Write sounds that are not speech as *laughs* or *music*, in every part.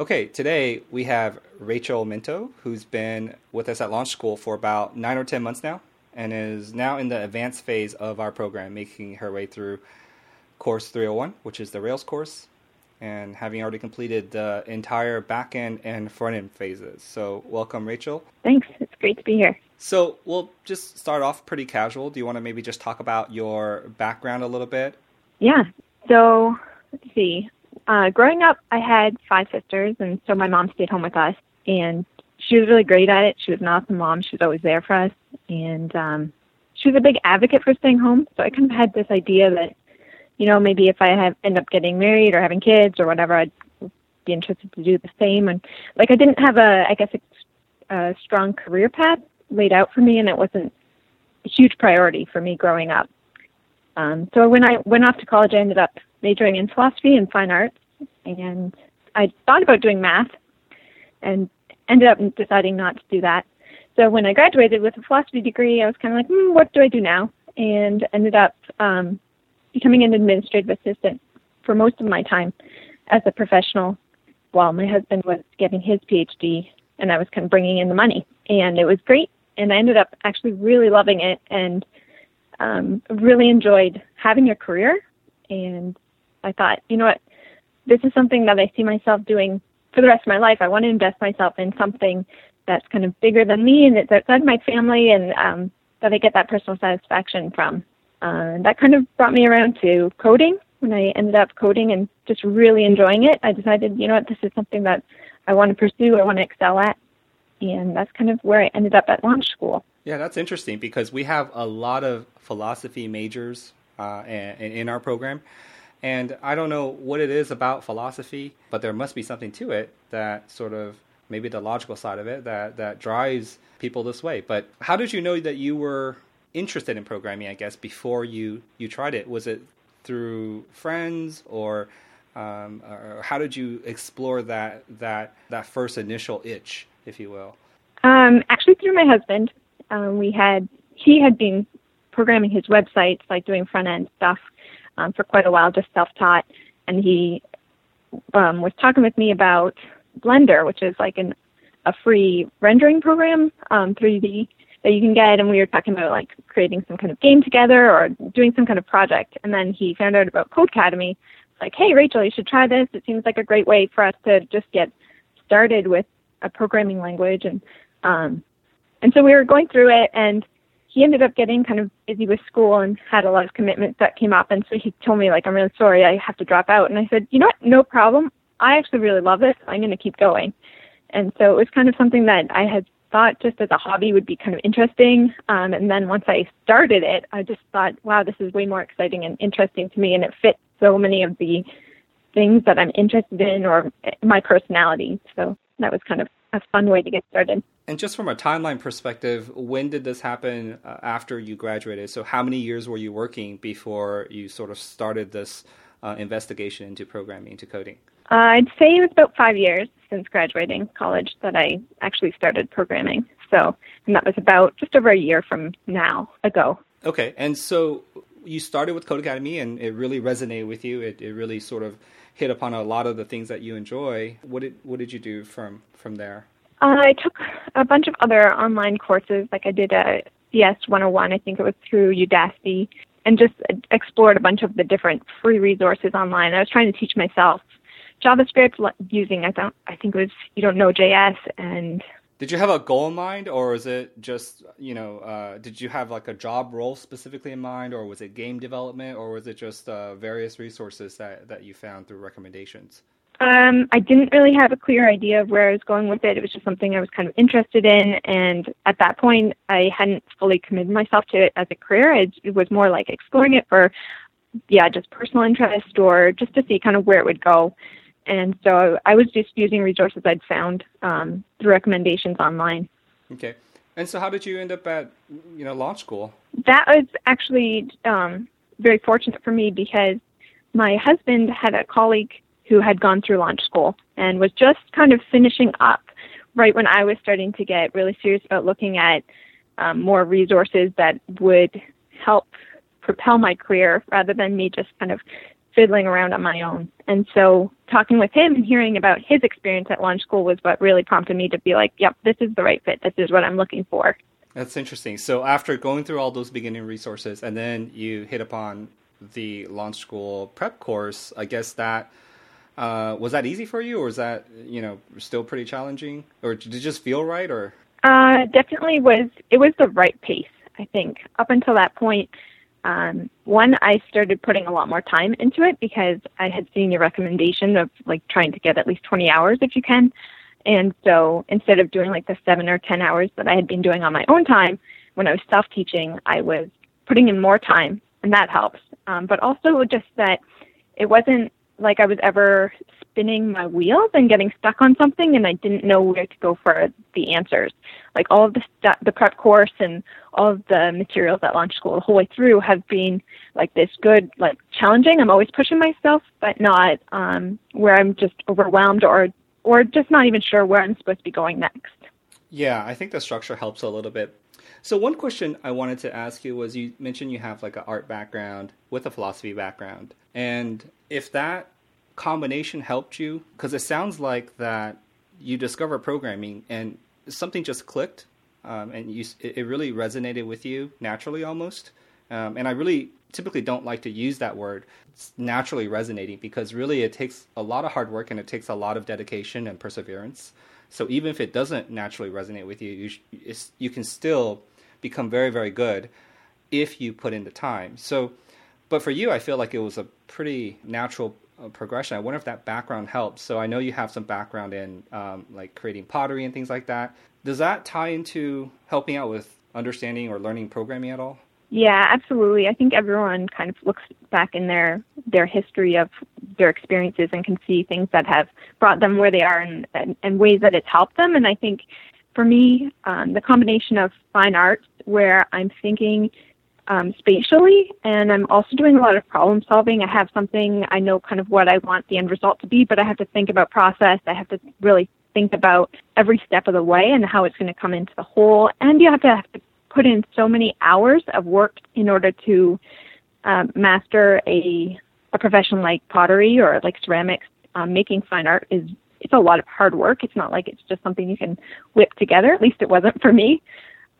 Okay, today we have Rachel Minto, who's been with us at Launch School for about nine or 10 months now and is now in the advanced phase of our program, making her way through course 301, which is the Rails course, and having already completed the entire back end and front end phases. So, welcome, Rachel. Thanks. It's great to be here. So, we'll just start off pretty casual. Do you want to maybe just talk about your background a little bit? Yeah. So, let's see. Uh, growing up, I had five sisters, and so my mom stayed home with us, and she was really great at it. She was an awesome mom. She was always there for us, and um, she was a big advocate for staying home. So I kind of had this idea that you know, maybe if I have end up getting married or having kids or whatever, I'd be interested to do the same. And like, I didn't have a, I guess, a, a strong career path laid out for me, and it wasn't a huge priority for me growing up. Um, so when I went off to college, I ended up majoring in philosophy and fine arts, and I thought about doing math, and ended up deciding not to do that. So when I graduated with a philosophy degree, I was kind of like, hmm, what do I do now? And ended up um, becoming an administrative assistant for most of my time as a professional while my husband was getting his PhD and I was kind of bringing in the money. And it was great. And I ended up actually really loving it and um, really enjoyed having a career. And I thought, you know what, this is something that I see myself doing for the rest of my life. I want to invest myself in something that's kind of bigger than me and it's outside my family and um, that I get that personal satisfaction from uh, that kind of brought me around to coding. When I ended up coding and just really enjoying it, I decided, you know what, this is something that I want to pursue, I want to excel at. And that's kind of where I ended up at launch school. Yeah, that's interesting because we have a lot of philosophy majors uh, in our program. And I don't know what it is about philosophy, but there must be something to it that sort of maybe the logical side of it that, that drives people this way. But how did you know that you were interested in programming, I guess, before you you tried it? Was it through friends or um, or how did you explore that that that first initial itch, if you will? Um, actually, through my husband. Um, we had he had been programming his websites, like doing front end stuff, um, for quite a while, just self taught, and he um, was talking with me about Blender, which is like an a free rendering program, um, 3D that you can get. And we were talking about like creating some kind of game together or doing some kind of project. And then he found out about codecademy. Like hey rachel you should try this. It seems like a great way for us to just get started with a programming language. And um and so we were going through it. And he ended up getting kind of busy with school and had a lot of commitments that came up. And so he told me like i'm really sorry i have to drop out. And i said you know what? No problem. I actually really love it i'm going to keep going. And so it was kind of something that i had thought just as a hobby would be kind of interesting. Um, and then once I started it, I just thought, wow, this is way more exciting and interesting to me, and it fits so many of the things that I'm interested in or my personality. So that was kind of a fun way to get started. And just from a timeline perspective, when did this happen uh, after you graduated? So, how many years were you working before you sort of started this uh, investigation into programming, into coding? Uh, I'd say it was about five years since graduating college that I actually started programming. So, and that was about just over a year from now ago. Okay, and so you started with Codecademy and it really resonated with you. It, it really sort of hit upon a lot of the things that you enjoy. What did what did you do from from there? Uh, I took a bunch of other online courses, like I did a CS 101. I think it was through Udacity, and just explored a bunch of the different free resources online. I was trying to teach myself JavaScript using I don't I think it was you don't know JS and did you have a goal in mind or is it just you know uh, did you have like a job role specifically in mind or was it game development or was it just uh, various resources that, that you found through recommendations um, I didn't really have a clear idea of where I was going with it. It was just something I was kind of interested in, and at that point, I hadn't fully committed myself to it as a career. It, it was more like exploring it for, yeah, just personal interest or just to see kind of where it would go. And so I was just using resources I'd found um, through recommendations online. Okay. And so how did you end up at, you know, launch school? That was actually um, very fortunate for me because my husband had a colleague who had gone through launch school and was just kind of finishing up right when I was starting to get really serious about looking at um, more resources that would help propel my career rather than me just kind of fiddling around on my own. And so talking with him and hearing about his experience at launch school was what really prompted me to be like, yep, this is the right fit. This is what I'm looking for. That's interesting. So after going through all those beginning resources and then you hit upon the launch school prep course, I guess that uh, was that easy for you or was that, you know, still pretty challenging or did it just feel right or? Uh, definitely was, it was the right pace, I think. Up until that point, um, one, I started putting a lot more time into it because I had seen your recommendation of like trying to get at least 20 hours if you can. And so instead of doing like the seven or 10 hours that I had been doing on my own time when I was self teaching, I was putting in more time and that helps. Um, but also just that it wasn't like I was ever spinning my wheels and getting stuck on something and I didn't know where to go for the answers. Like all of the stu- the prep course and all of the materials at launch school the whole way through have been like this good, like challenging. I'm always pushing myself, but not um, where I'm just overwhelmed or or just not even sure where I'm supposed to be going next. Yeah, I think the structure helps a little bit. So one question I wanted to ask you was you mentioned you have like an art background with a philosophy background. And if that combination helped you? Because it sounds like that you discover programming and something just clicked um, and you it really resonated with you naturally almost. Um, and i really typically don't like to use that word it's naturally resonating because really it takes a lot of hard work and it takes a lot of dedication and perseverance. So even if it doesn't naturally resonate with you you, you can still become very very good if you put in the time. So but for you i feel like it was a pretty natural progression. I wonder if that background helps. So I know you have some background in um, like creating pottery and things like that. Does that tie into helping out with understanding or learning programming at all? Yeah, absolutely. I think everyone kind of looks back in their their history of their experiences and can see things that have brought them where they are and, and, and ways that it's helped them. And I think for me, um, the combination of fine arts, where I'm thinking um, spatially, and I'm also doing a lot of problem solving. I have something, I know kind of what I want the end result to be, but I have to think about process. I have to really think about every step of the way and how it's going to come into the whole. And you have to, have to put in so many hours of work in order to um, master a, a profession like pottery or like ceramics. Um, making fine art is it's a lot of hard work. It's not like it's just something you can whip together. At least it wasn't for me.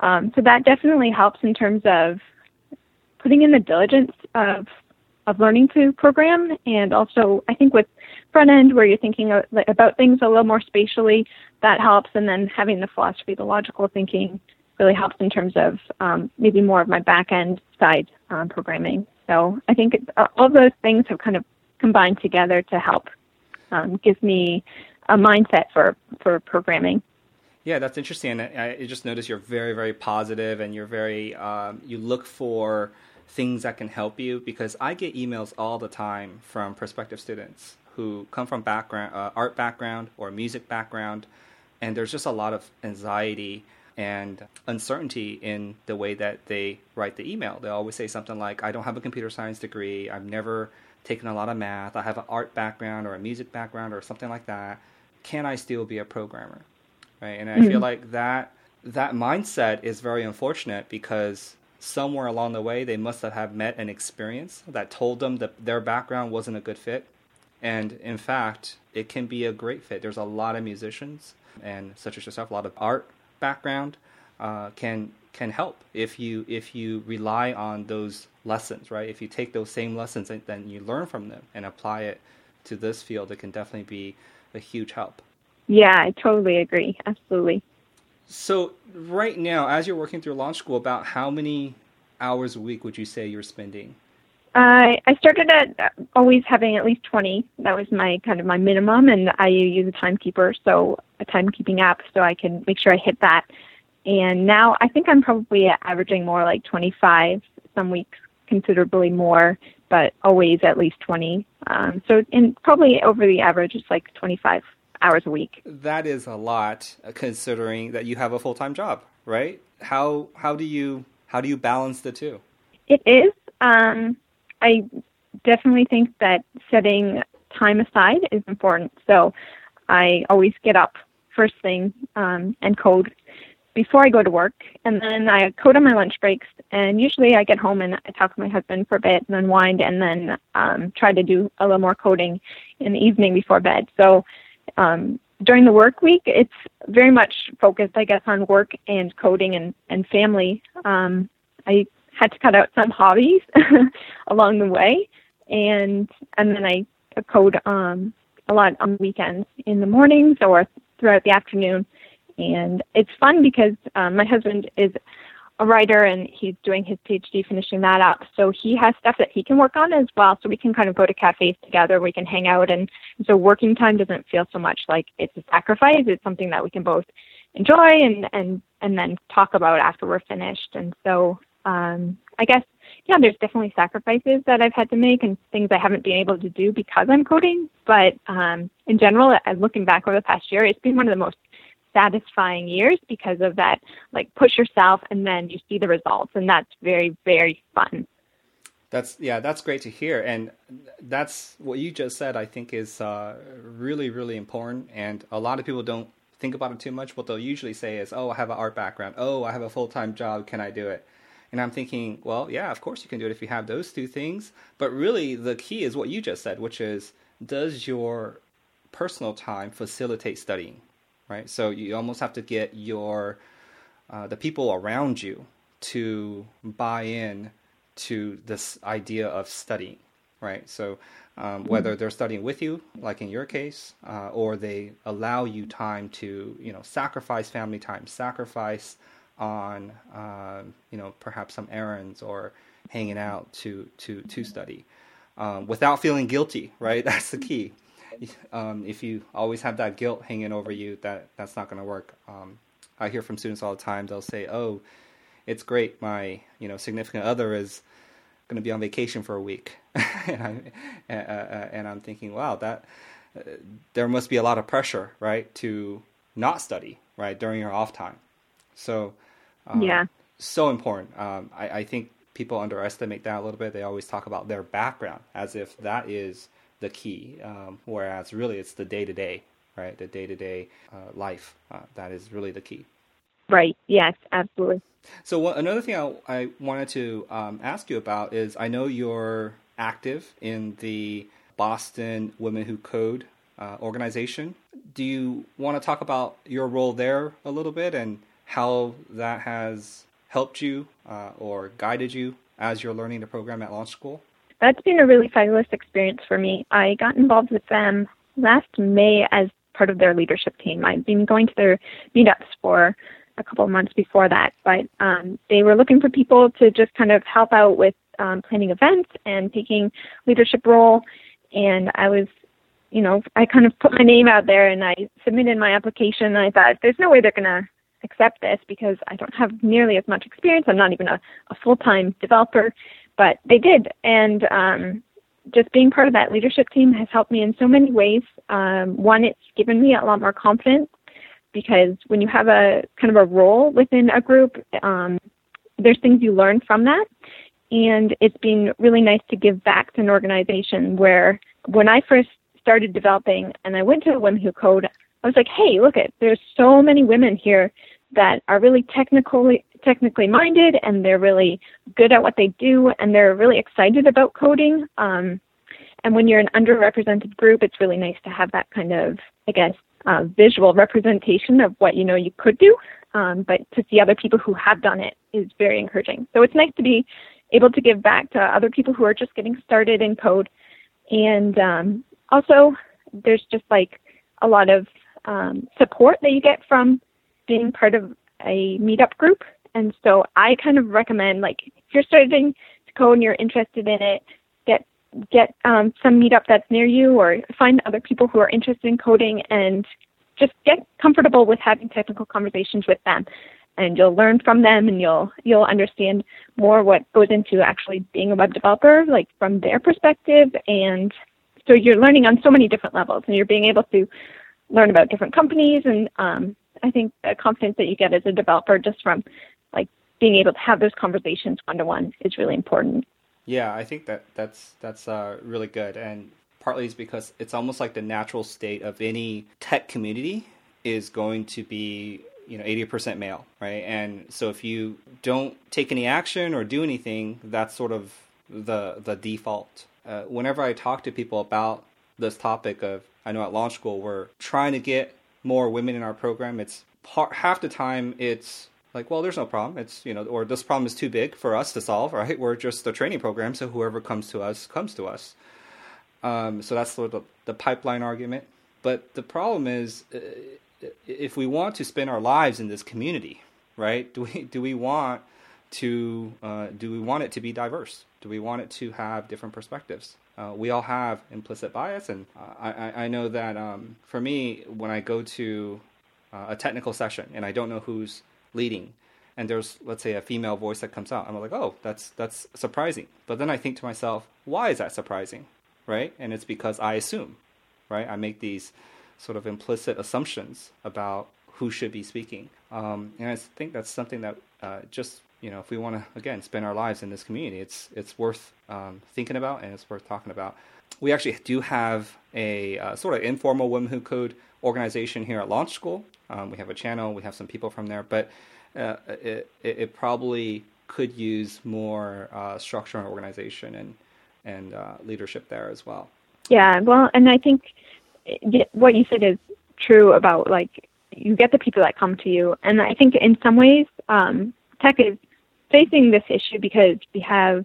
Um, so that definitely helps in terms of putting in the diligence of of learning to program, and also I think with front end where you're thinking about things a little more spatially, that helps. And then having the philosophy, the logical thinking, really helps in terms of um, maybe more of my back end side um, programming. So I think uh, all those things have kind of combined together to help um, give me a mindset for for programming. Yeah, that's interesting. I, I just noticed you're very, very positive, and you're very um, you look for things that can help you because I get emails all the time from prospective students who come from background uh, art background or music background and there's just a lot of anxiety and uncertainty in the way that they write the email. They always say something like I don't have a computer science degree, I've never taken a lot of math, I have an art background or a music background or something like that. Can I still be a programmer? Right? And I mm-hmm. feel like that that mindset is very unfortunate because somewhere along the way they must have met an experience that told them that their background wasn't a good fit. And in fact it can be a great fit. There's a lot of musicians and such as yourself a lot of art background uh, can can help if you if you rely on those lessons right? If you take those same lessons and then you learn from them and apply it to this field it can definitely be a huge help. Yeah i totally agree. Absolutely so right now, as you're working through launch school, about how many hours a week would you say you're spending? Uh, I started at always having at least 20. That was my kind of my minimum, and I use a timekeeper, so a timekeeping app, so I can make sure I hit that. And now I think I'm probably averaging more like 25. Some weeks considerably more, but always at least 20. Um, so in probably over the average, it's like 25 hours a week. That is a lot, uh, considering that you have a full time job, right? How how do you how do you balance the two? It is. Um, I definitely think that setting time aside is important. So I always get up first thing um, and code before I go to work, and then I code on my lunch breaks. And usually I get home and I talk to my husband for a bit and unwind, and then um, try to do a little more coding in the evening before bed. So um, during the work week, it's very much focused, I guess, on work and coding and, and family. Um, I had to cut out some *laughs* hobbies *laughs* along the way, and and then I code um, a lot on weekends in the mornings or throughout the afternoon. And it's fun because um, my husband is a writer and he's doing his PhD, finishing that up. So he has stuff that he can work on as well. So we can kind of go to cafes together. We can hang out, and so working time doesn't feel so much like it's a sacrifice. It's something that we can both enjoy and and and then talk about after we're finished. And so um, I guess yeah, there's definitely sacrifices that I've had to make and things I haven't been able to do because I'm coding. But um, in general, looking back over the past year, it's been one of the most satisfying years because of that like push yourself and then you see the results and that's very very fun. That's yeah that's great to hear and that's what you just said i think is uh, really really important and a lot of people don't think about it too much. What they'll usually say is oh i have an art background. Oh i have a full-time job. Can i do it? And i'm thinking well yeah of course you can do it if you have those two things. But really the key is what you just said which is does your personal time facilitate studying right? So you almost have to get your uh, the people around you to buy in to this idea of studying, right? So um, whether mm-hmm. they're studying with you, like in your case, uh, or they allow you time to, you know, sacrifice family time, sacrifice on, uh, you know, perhaps some errands or hanging out to to to study, um, without feeling guilty, right? *laughs* That's the key *laughs* um, if you always have that guilt hanging over you, that that's not going to work. Um, I hear from students all the time. They'll say, "Oh, it's great. My you know significant other is going to be on vacation for a week," *laughs* and, I'm, uh, uh, and I'm thinking, "Wow, that uh, there must be a lot of pressure, right, to not study, right, during your off time." So, um, yeah, so important. Um, I, I think people underestimate that a little bit. They always talk about their background as if that is the key, um, whereas really it's the day to day, right? The day to day life uh, that is really the key. Right. Yes, absolutely. So what, another thing I, I wanted to um, ask you about is I know you're active in the Boston Women Who Code uh, organization. Do you want to talk about your role there a little bit and how that has helped you uh, or guided you as you're learning the program at launch school? That's been a really fabulous experience for me. I got involved with them last May as part of their leadership team. I'd been going to their meetups for a couple of months before that, but um, they were looking for people to just kind of help out with um, planning events and taking leadership role. And I was, you know, I kind of put my name out there and I submitted my application. And I thought, there's no way they're going to accept this because I don't have nearly as much experience. I'm not even a, a full time developer but they did, and um, just being part of that leadership team has helped me in so many ways. Um, one, it's given me a lot more confidence because when you have a kind of a role within a group, um, there's things you learn from that. And it's been really nice to give back to an organization where when I first started developing and I went to Women Who Code, I was like, hey, look at there's so many women here that are really technically technically minded and they're really good at what they do and they're really excited about coding. Um, and when you're an underrepresented group, it's really nice to have that kind of, I guess, uh, visual representation of what you know you could do. Um, but to see other people who have done it is very encouraging. So it's nice to be able to give back to other people who are just getting started in code. And um, also, there's just like a lot of um, support that you get from being part of a meetup group and so I kind of recommend like if you're starting to code and you're interested in it, get get um, some meetup that's near you or find other people who are interested in coding and just get comfortable with having technical conversations with them. And you'll learn from them and you'll you'll understand more what goes into actually being a web developer like from their perspective. And so you're learning on so many different levels and you're being able to learn about different companies. And um, I think the confidence that you get as a developer just from like being able to have those conversations one to one is really important. Yeah, I think that that's that's uh, really good, and partly is because it's almost like the natural state of any tech community is going to be you know 80% male, right? And so if you don't take any action or do anything, that's sort of the the default. Uh, whenever I talk to people about this topic of, I know at launch school we're trying to get more women in our program. It's part, half the time it's like, well, there's no problem. It's you know, or this problem is too big for us to solve, *laughs* right? We're just a training program, so whoever comes to us comes to us. Um, so that's the, the pipeline argument. But the problem is, uh, if we want to spend our lives in this community, right? Do we do we want to uh, do we want it to be diverse? Do we want it to have different perspectives? Uh, we all have implicit bias, and I, I know that um, for me, when I go to uh, a technical session and I don't know who's leading, and there's let's say a female voice that comes out, I'm like, oh, that's that's surprising. But then I think to myself, why is that surprising, right? And it's because I assume, right? I make these sort of implicit assumptions about who should be speaking, um, and I think that's something that uh, just you know, if we want to again spend our lives in this community, it's it's worth um, thinking about and it's worth talking about. We actually do have a uh, sort of informal Women Who Code organization here at Launch School. Um, we have a channel, we have some people from there, but uh, it, it, probably could use more uh, structure and organization and and uh, leadership there as well. Yeah, well, and I think what you said is true about like you get the people that come to you, and I think in some ways um, tech is facing this issue because we have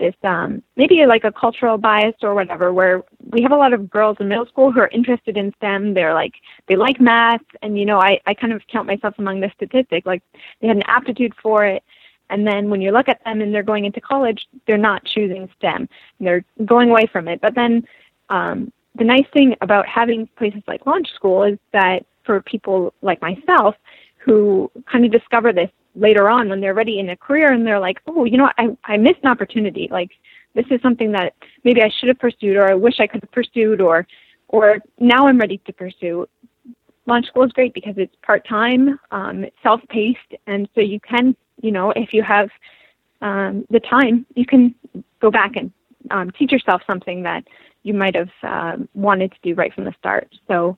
this um, maybe like a cultural bias or whatever, where we have a lot of girls in middle school who are interested in STEM. They're like they like math, and you know I I kind of count myself among the statistic. Like they had an aptitude for it, and then when you look at them and they're going into college, they're not choosing STEM. They're going away from it. But then um, the nice thing about having places like Launch School is that for people like myself who kind of discover this later on when they're ready in a career and they're like, oh, you know what, I, I missed an opportunity. Like this is something that maybe I should have pursued or I wish I could have pursued or or now I'm ready to pursue. Launch school is great because it's part time, um, it's self paced, and so you can, you know, if you have um, the time, you can go back and um, teach yourself something that you might have uh, wanted to do right from the start. So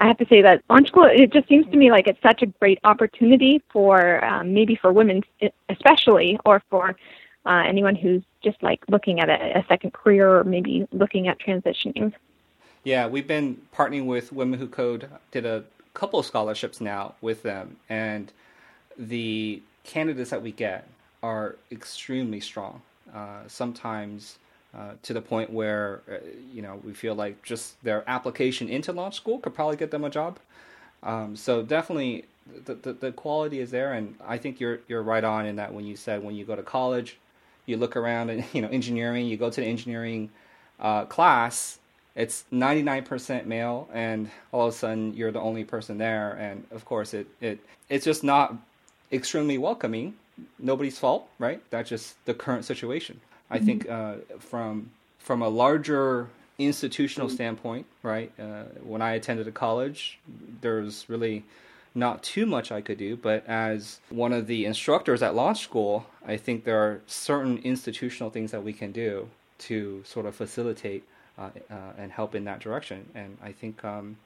I have to say that launch school, it just seems to me like it's such a great opportunity for um, maybe for women especially, or for uh, anyone who's just like looking at a, a, second career or maybe looking at transitioning. Yeah, we've been partnering with Women Who Code, did a couple of scholarships now with them, and the candidates that we get are extremely strong. Uh, sometimes uh, to the point where uh, you know we feel like just their application into launch school could probably get them a job. Um, so definitely the, the, the quality is there, and I think you're you're right on in that when you said when you go to college, you look around and *laughs* you know engineering, you go to the engineering uh, class, it's 99% male, and all of a sudden you're the only person there, and of course it it it's just not extremely welcoming. Nobody's fault, right? That's just the current situation. I mm-hmm. think uh, from from a larger institutional mm-hmm. standpoint, right? Uh, when I attended a college, there's really not too much I could do, but as one of the instructors at launch school, I think there are certain institutional things that we can do to sort of facilitate uh, uh, and help in that direction. And I think um,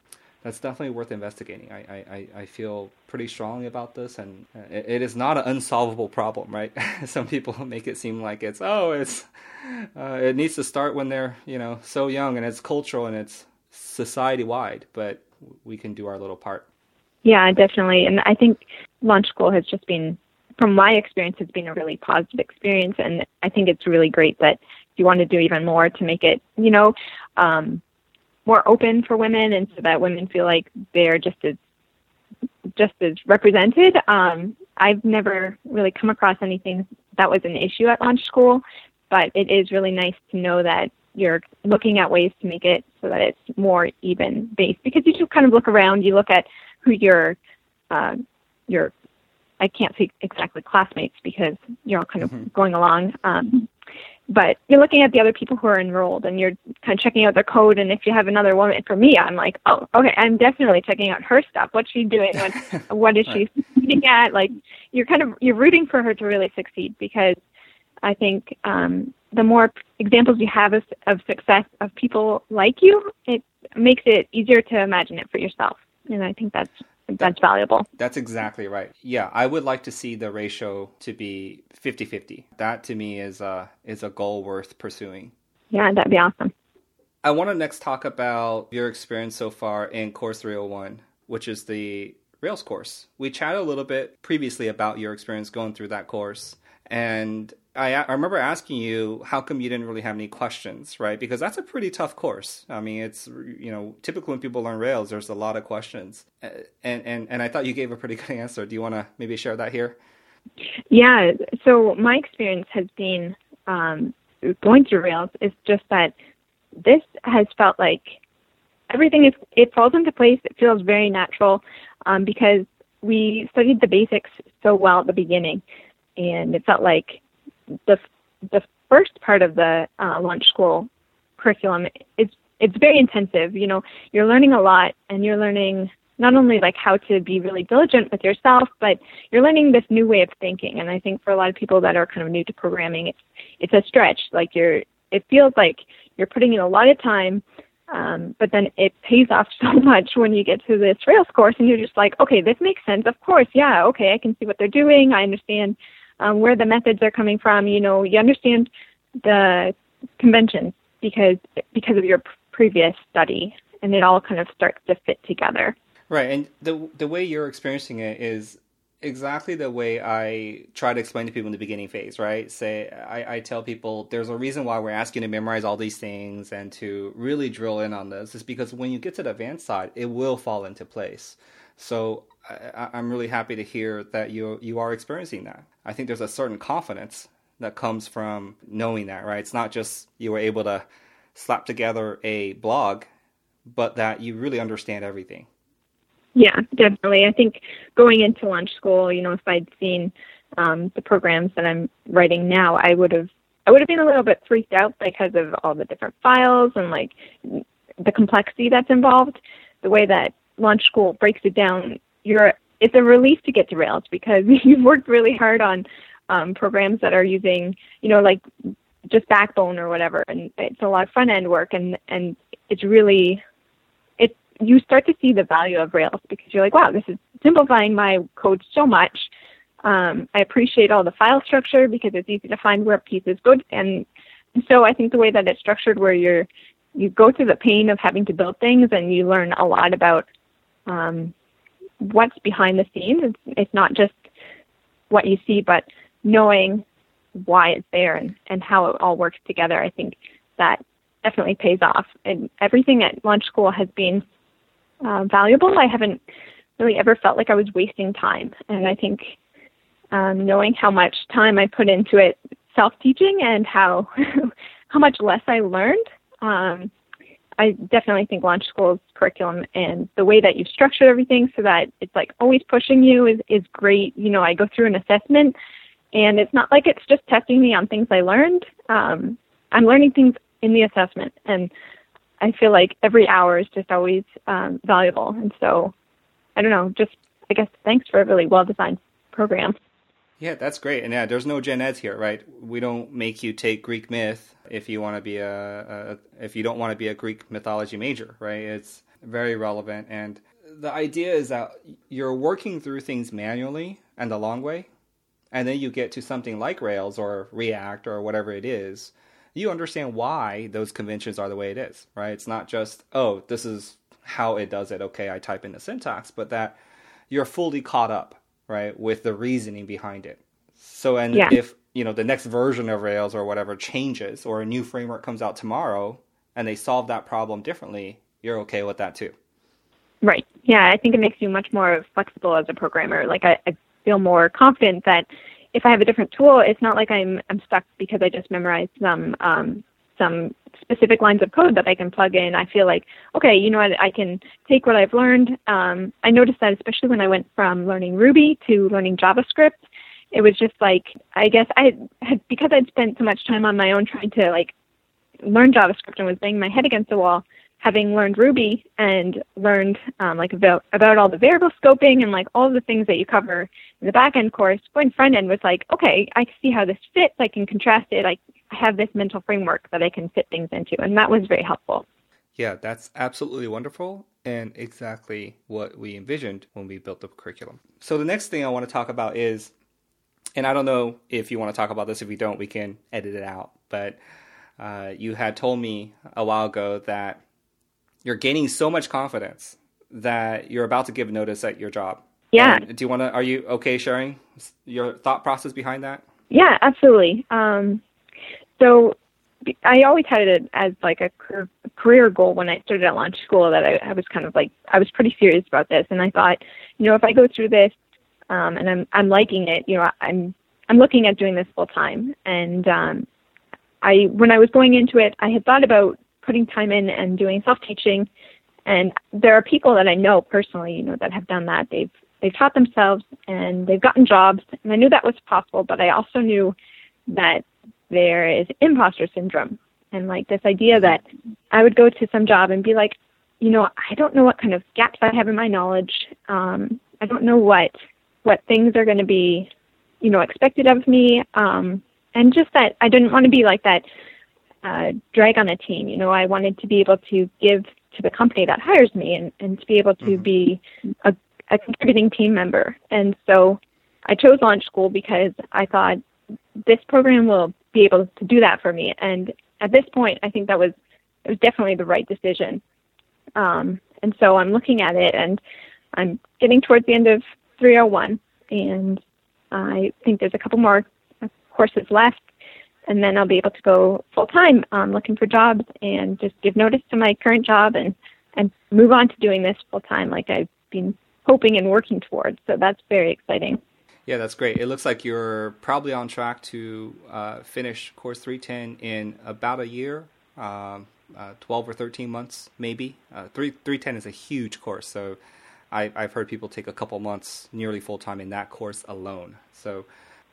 that's definitely worth investigating. I, I, I feel pretty strongly about this, and it, it is not an unsolvable problem, right? *laughs* Some people *laughs* make it seem like it's oh, it's uh, it needs to start when they're you know so young, and it's cultural and it's society wide, but we can do our little part. Yeah, definitely, and I think launch school has just been, from my experience, has been a really positive experience, and I think it's really great that you want to do even more to make it, you know. Um, more open for women and so that women feel like they're just as just as represented. Um, I've never really come across anything that was an issue at launch school, but it is really nice to know that you're looking at ways to make it so that it's more even based because you just kind of look around, you look at who your uh, your I can't say exactly classmates because you're all kind of mm-hmm. going along. Um, but you're looking at the other people who are enrolled and you're kind of checking out their code. And if you have another woman for me i'm like oh okay i'm definitely checking out her stuff. What's she doing? What *laughs* what is she succeeding at? Like you're kind of you're rooting for her to really succeed because i think um the more examples you have of, of success of people like you it makes it easier to imagine it for yourself. And i think that's that's valuable. That's exactly right. Yeah, I would like to see the ratio to be 50-50. That to me is a is a goal worth pursuing. Yeah, that'd be awesome. I want to next talk about your experience so far in Course 301, which is the Rails course. We chatted a little bit previously about your experience going through that course, and I, I remember asking you how come you didn't really have any questions, right? Because that's a pretty tough course. I mean, it's you know typically when people learn Rails, there's a lot of questions, and and and I thought you gave a pretty *laughs* good answer. Do you want to maybe share that here? Yeah. So my experience has been um, going through Rails is just that this has felt like everything is it falls into place. It feels very natural um, because we studied the basics so well at the beginning, and it felt like the the first part of the uh, launch school curriculum is it's very intensive. You know, you're learning a lot, and you're learning not only like how to be really diligent with yourself, but you're learning this new way of thinking. And I think for a lot of people that are kind of new to programming, it's it's a stretch. Like you're, it feels like you're putting in a lot of time um, but then it pays off *laughs* so much when you get to this Rails course and you're just like, okay, this makes sense. Of course, yeah, okay, I can see what they're doing. I understand um, where the methods are coming from. You know, you understand the conventions because because of your previous study, and it all kind of starts to fit together. Right, and the the way you're experiencing it is exactly the way I try to explain to people in the beginning phase, right? Say, I, I, tell people there's a reason why we're asking to memorize all these things and to really drill in on this is because when you get to the advanced side, it will fall into place. So I, I'm really happy to hear that you you are experiencing that. I think there's a certain confidence that comes from knowing that, right? It's not just you were able to slap together a blog, but that you really understand everything. Yeah, definitely. I think going into launch school, you know, if I'd seen um, the programs that I'm writing now, I would have I would have been a little bit freaked out because of all the different files and like the complexity that's involved. The way that launch school breaks it down, you're it's a relief to get to Rails because *laughs* you've worked really hard on um, programs that are using, you know, like just Backbone or whatever, and it's a lot of front end work, and and it's really it you start to see the value of Rails because you're like, wow, this is simplifying my code so much. Um, I appreciate all the file structure because it's easy to find where pieces go. And so I think the way that it's structured, where you're you go through the pain of having to build things and you learn a lot about um, what's behind the scenes. It's, it's not just what you see, but knowing why it's there and, and how it all works together. I think that definitely pays off. And everything at Launch School has been uh, valuable. I haven't really ever felt like I was wasting time, and I think um, knowing how much time I put into it, self-teaching, and how *laughs* how much less I learned. Um, I definitely think Launch School's curriculum and the way that you've structured everything so that it's like always pushing you is, is great. You know, I go through an assessment and it's not like it's just testing me on things I learned. Um, I'm learning things in the assessment and I feel like every hour is just always um, valuable. And so, I don't know, just I guess thanks for a really well designed program. Yeah, that's great. And yeah, there's no gen eds here, right? We don't make you take Greek myth if you want to be a, a if you don't want to be a Greek mythology major, right? It's very relevant and the idea is that you're working through things manually and the long way and then you get to something like Rails or React or whatever it is you understand why those conventions are the way it is, right? It's not just, oh, this is how it does it. Okay, I type in the syntax, but that you're fully caught up, right, with the reasoning behind it. So, and yeah. if, you know, the next version of Rails or whatever changes or a new framework comes out tomorrow and they solve that problem differently, you're okay with that too. Right. Yeah, I think it makes you much more flexible as a programmer. Like I, I feel more confident that if I have a different tool, it's not like I'm I'm stuck because I just memorized some um, some specific lines of code that I can plug in. I feel like okay, you know what, I can take what I've learned. Um, I noticed that especially when I went from learning Ruby to learning JavaScript, it was just like I guess I had because I'd spent so much time on my own trying to like learn JavaScript and was banging my head against the wall having learned Ruby and learned um, like about about all the variable scoping and like all the things that you cover in the back end course, going front end was like, okay, I see how this fits. I can contrast it. I have this mental framework that I can fit things into, and that was very helpful. Yeah, that's absolutely wonderful. and exactly what we envisioned when we built the curriculum. So the next thing I want to talk about is, and I don't know if you want to talk about this. If you don't, we can edit it out. But uh, you had told me a while ago that you're gaining so much confidence that you're about to give notice at your job. Yeah. And do you want to? Are you okay sharing your thought process behind that? Yeah, absolutely. Um, so I always had it as like a career goal when I started at launch school that I, I was kind of like I was pretty serious about this, and I thought, you know, if I go through this um, and I'm I'm liking it, you know, I'm I'm looking at doing this full time. And um, I when I was going into it, I had thought about putting time in and doing self teaching. And there are people that I know personally, you know, that have done that. They've they've taught themselves and they've gotten jobs, and I knew that was possible. But I also knew that there is imposter syndrome and like this idea that I would go to some job and be like, you know, I don't know what kind of gaps I have in my knowledge. Um, I don't know what what things are going to be, you know, expected of me. Um, and just that I didn't want to be like that uh, drag on a team. You know, I wanted to be able to give to the company that hires me and, and to be able to mm-hmm. be a, a contributing team member. And so I chose Launch School because I thought this program will be able to do that for me. And at this point, I think that was it was definitely the right decision. Um, and so I'm looking at it, and I'm getting towards the end of 301, and I think there's a couple more courses left, and then I'll be able to go full time um, looking for jobs and just give notice to my current job and and move on to doing this full time like I've been hoping and working towards. So that's very exciting. Yeah, that's great. It looks like you're probably on track to uh, finish course 310 in about a year, um, uh, 12 or 13 months, maybe. Uh, 3, 310 is a huge course, so I, I've heard people take a couple months nearly full time in that course alone. So,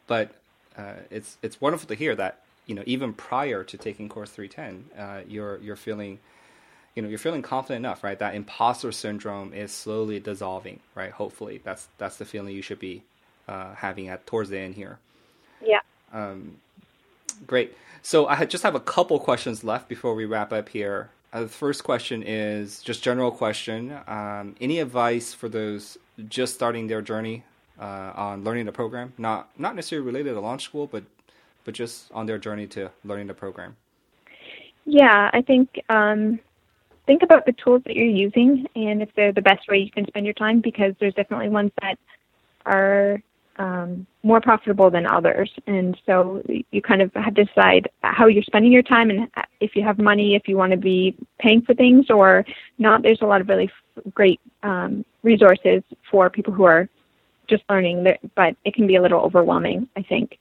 but uh, it's it's wonderful to hear that you know even prior to taking course 310, uh, you're you're feeling you know you're feeling confident enough, right? That imposter syndrome is slowly dissolving, right? Hopefully, that's that's the feeling you should be uh, having at towards the end here. Yeah. Um, great. So I just have a couple questions left before we wrap up here. Uh, the first question is just general question. Um, any advice for those just starting their journey uh, on learning the program? Not not necessarily related to launch school, but but just on their journey to learning the program. Yeah, I think um, think about the tools that you're using and if they're the best way you can spend your time because there's definitely ones that are um, more profitable than others. And so you kind of have to decide how you're spending your time and if you have money, if you want to be paying for things or not. There's a lot of really great um, resources for people who are just learning, but it can be a little overwhelming, I think.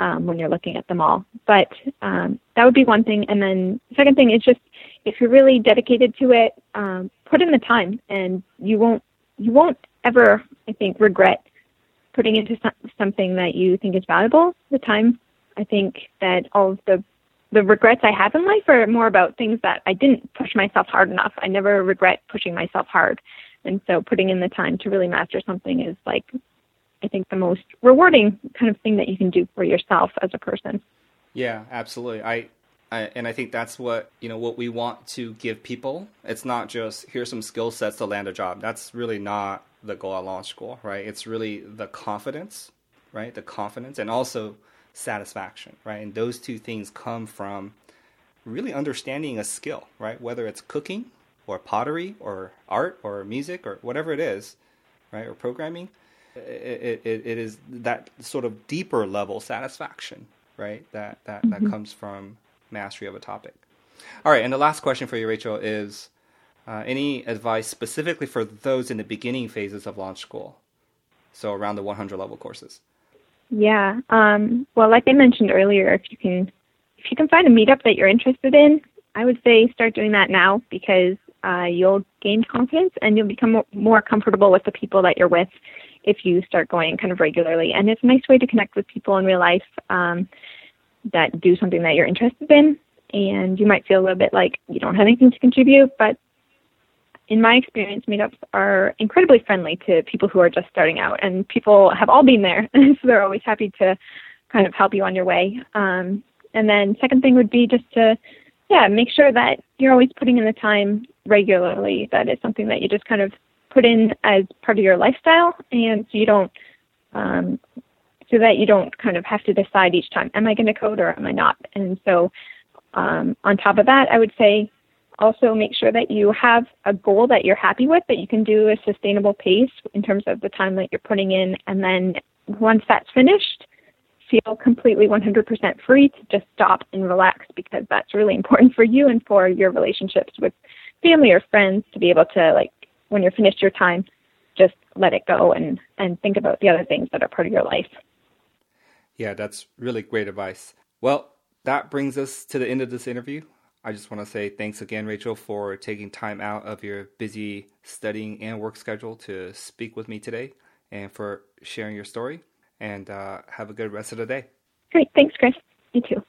Um, when you're looking at them all, but um, that would be one thing. And then the second thing is just if you're really dedicated to it, um, put in the time, and you won't you won't ever, I think, regret putting into something that you think is valuable, the time, I think that all of the the regrets I have in life are more about things that I didn't push myself hard enough. I never regret pushing myself hard. And so putting in the time to really master something is like I think the most rewarding kind of thing that you can do for yourself as a person. Yeah, absolutely. I, I and I think that's what you know what we want to give people. It's not just here's some skill sets to land a job. That's really not the goal at launch school, right? It's really the confidence, right? The confidence and also satisfaction, right? And those two things come from really understanding a skill, right? Whether it's cooking or pottery or art or music or whatever it is, right? Or programming, it, it, it is that sort of deeper level satisfaction, right? That that mm-hmm. that comes from mastery of a topic. All right, and the last question for you, Rachel, is uh, any advice specifically for those in the beginning phases of launch school? So around the 100 level courses. Yeah. Um, well, like I mentioned earlier, if you can if you can find a meetup that you're interested in, I would say start doing that now because uh, you'll gain confidence and you'll become more comfortable with the people that you're with if you start going kind of regularly. And it's a nice way to connect with people in real life um, that do something that you're interested in. And you might feel a little bit like you don't have anything to contribute, but in my experience, meetups are incredibly friendly to people who are just starting out, and people have all been there, *laughs* so they're always happy to kind of help you on your way. Um, and then second thing would be just to yeah, make sure that you're always putting in the time regularly. That is something that you just kind of put in as part of your lifestyle, and so you don't, um, so that you don't kind of have to decide each time, am I going to code or am I not? And so, um, on top of that, I would say also make sure that you have a goal that you're happy with, that you can do a sustainable pace in terms of the time that you're putting in, and then once that's finished, feel completely 100% free to just stop and relax because that's really important for you and for your relationships with family or friends to be able to like when you're finished your time just let it go and and think about the other things that are part of your life. Yeah that's really great advice. Well that brings us to the end of this interview. I just want to say thanks again rachel for taking time out of your busy studying and work schedule to speak with me today and for sharing your story and uh, have a good rest of the day. Great. Thanks chris. You too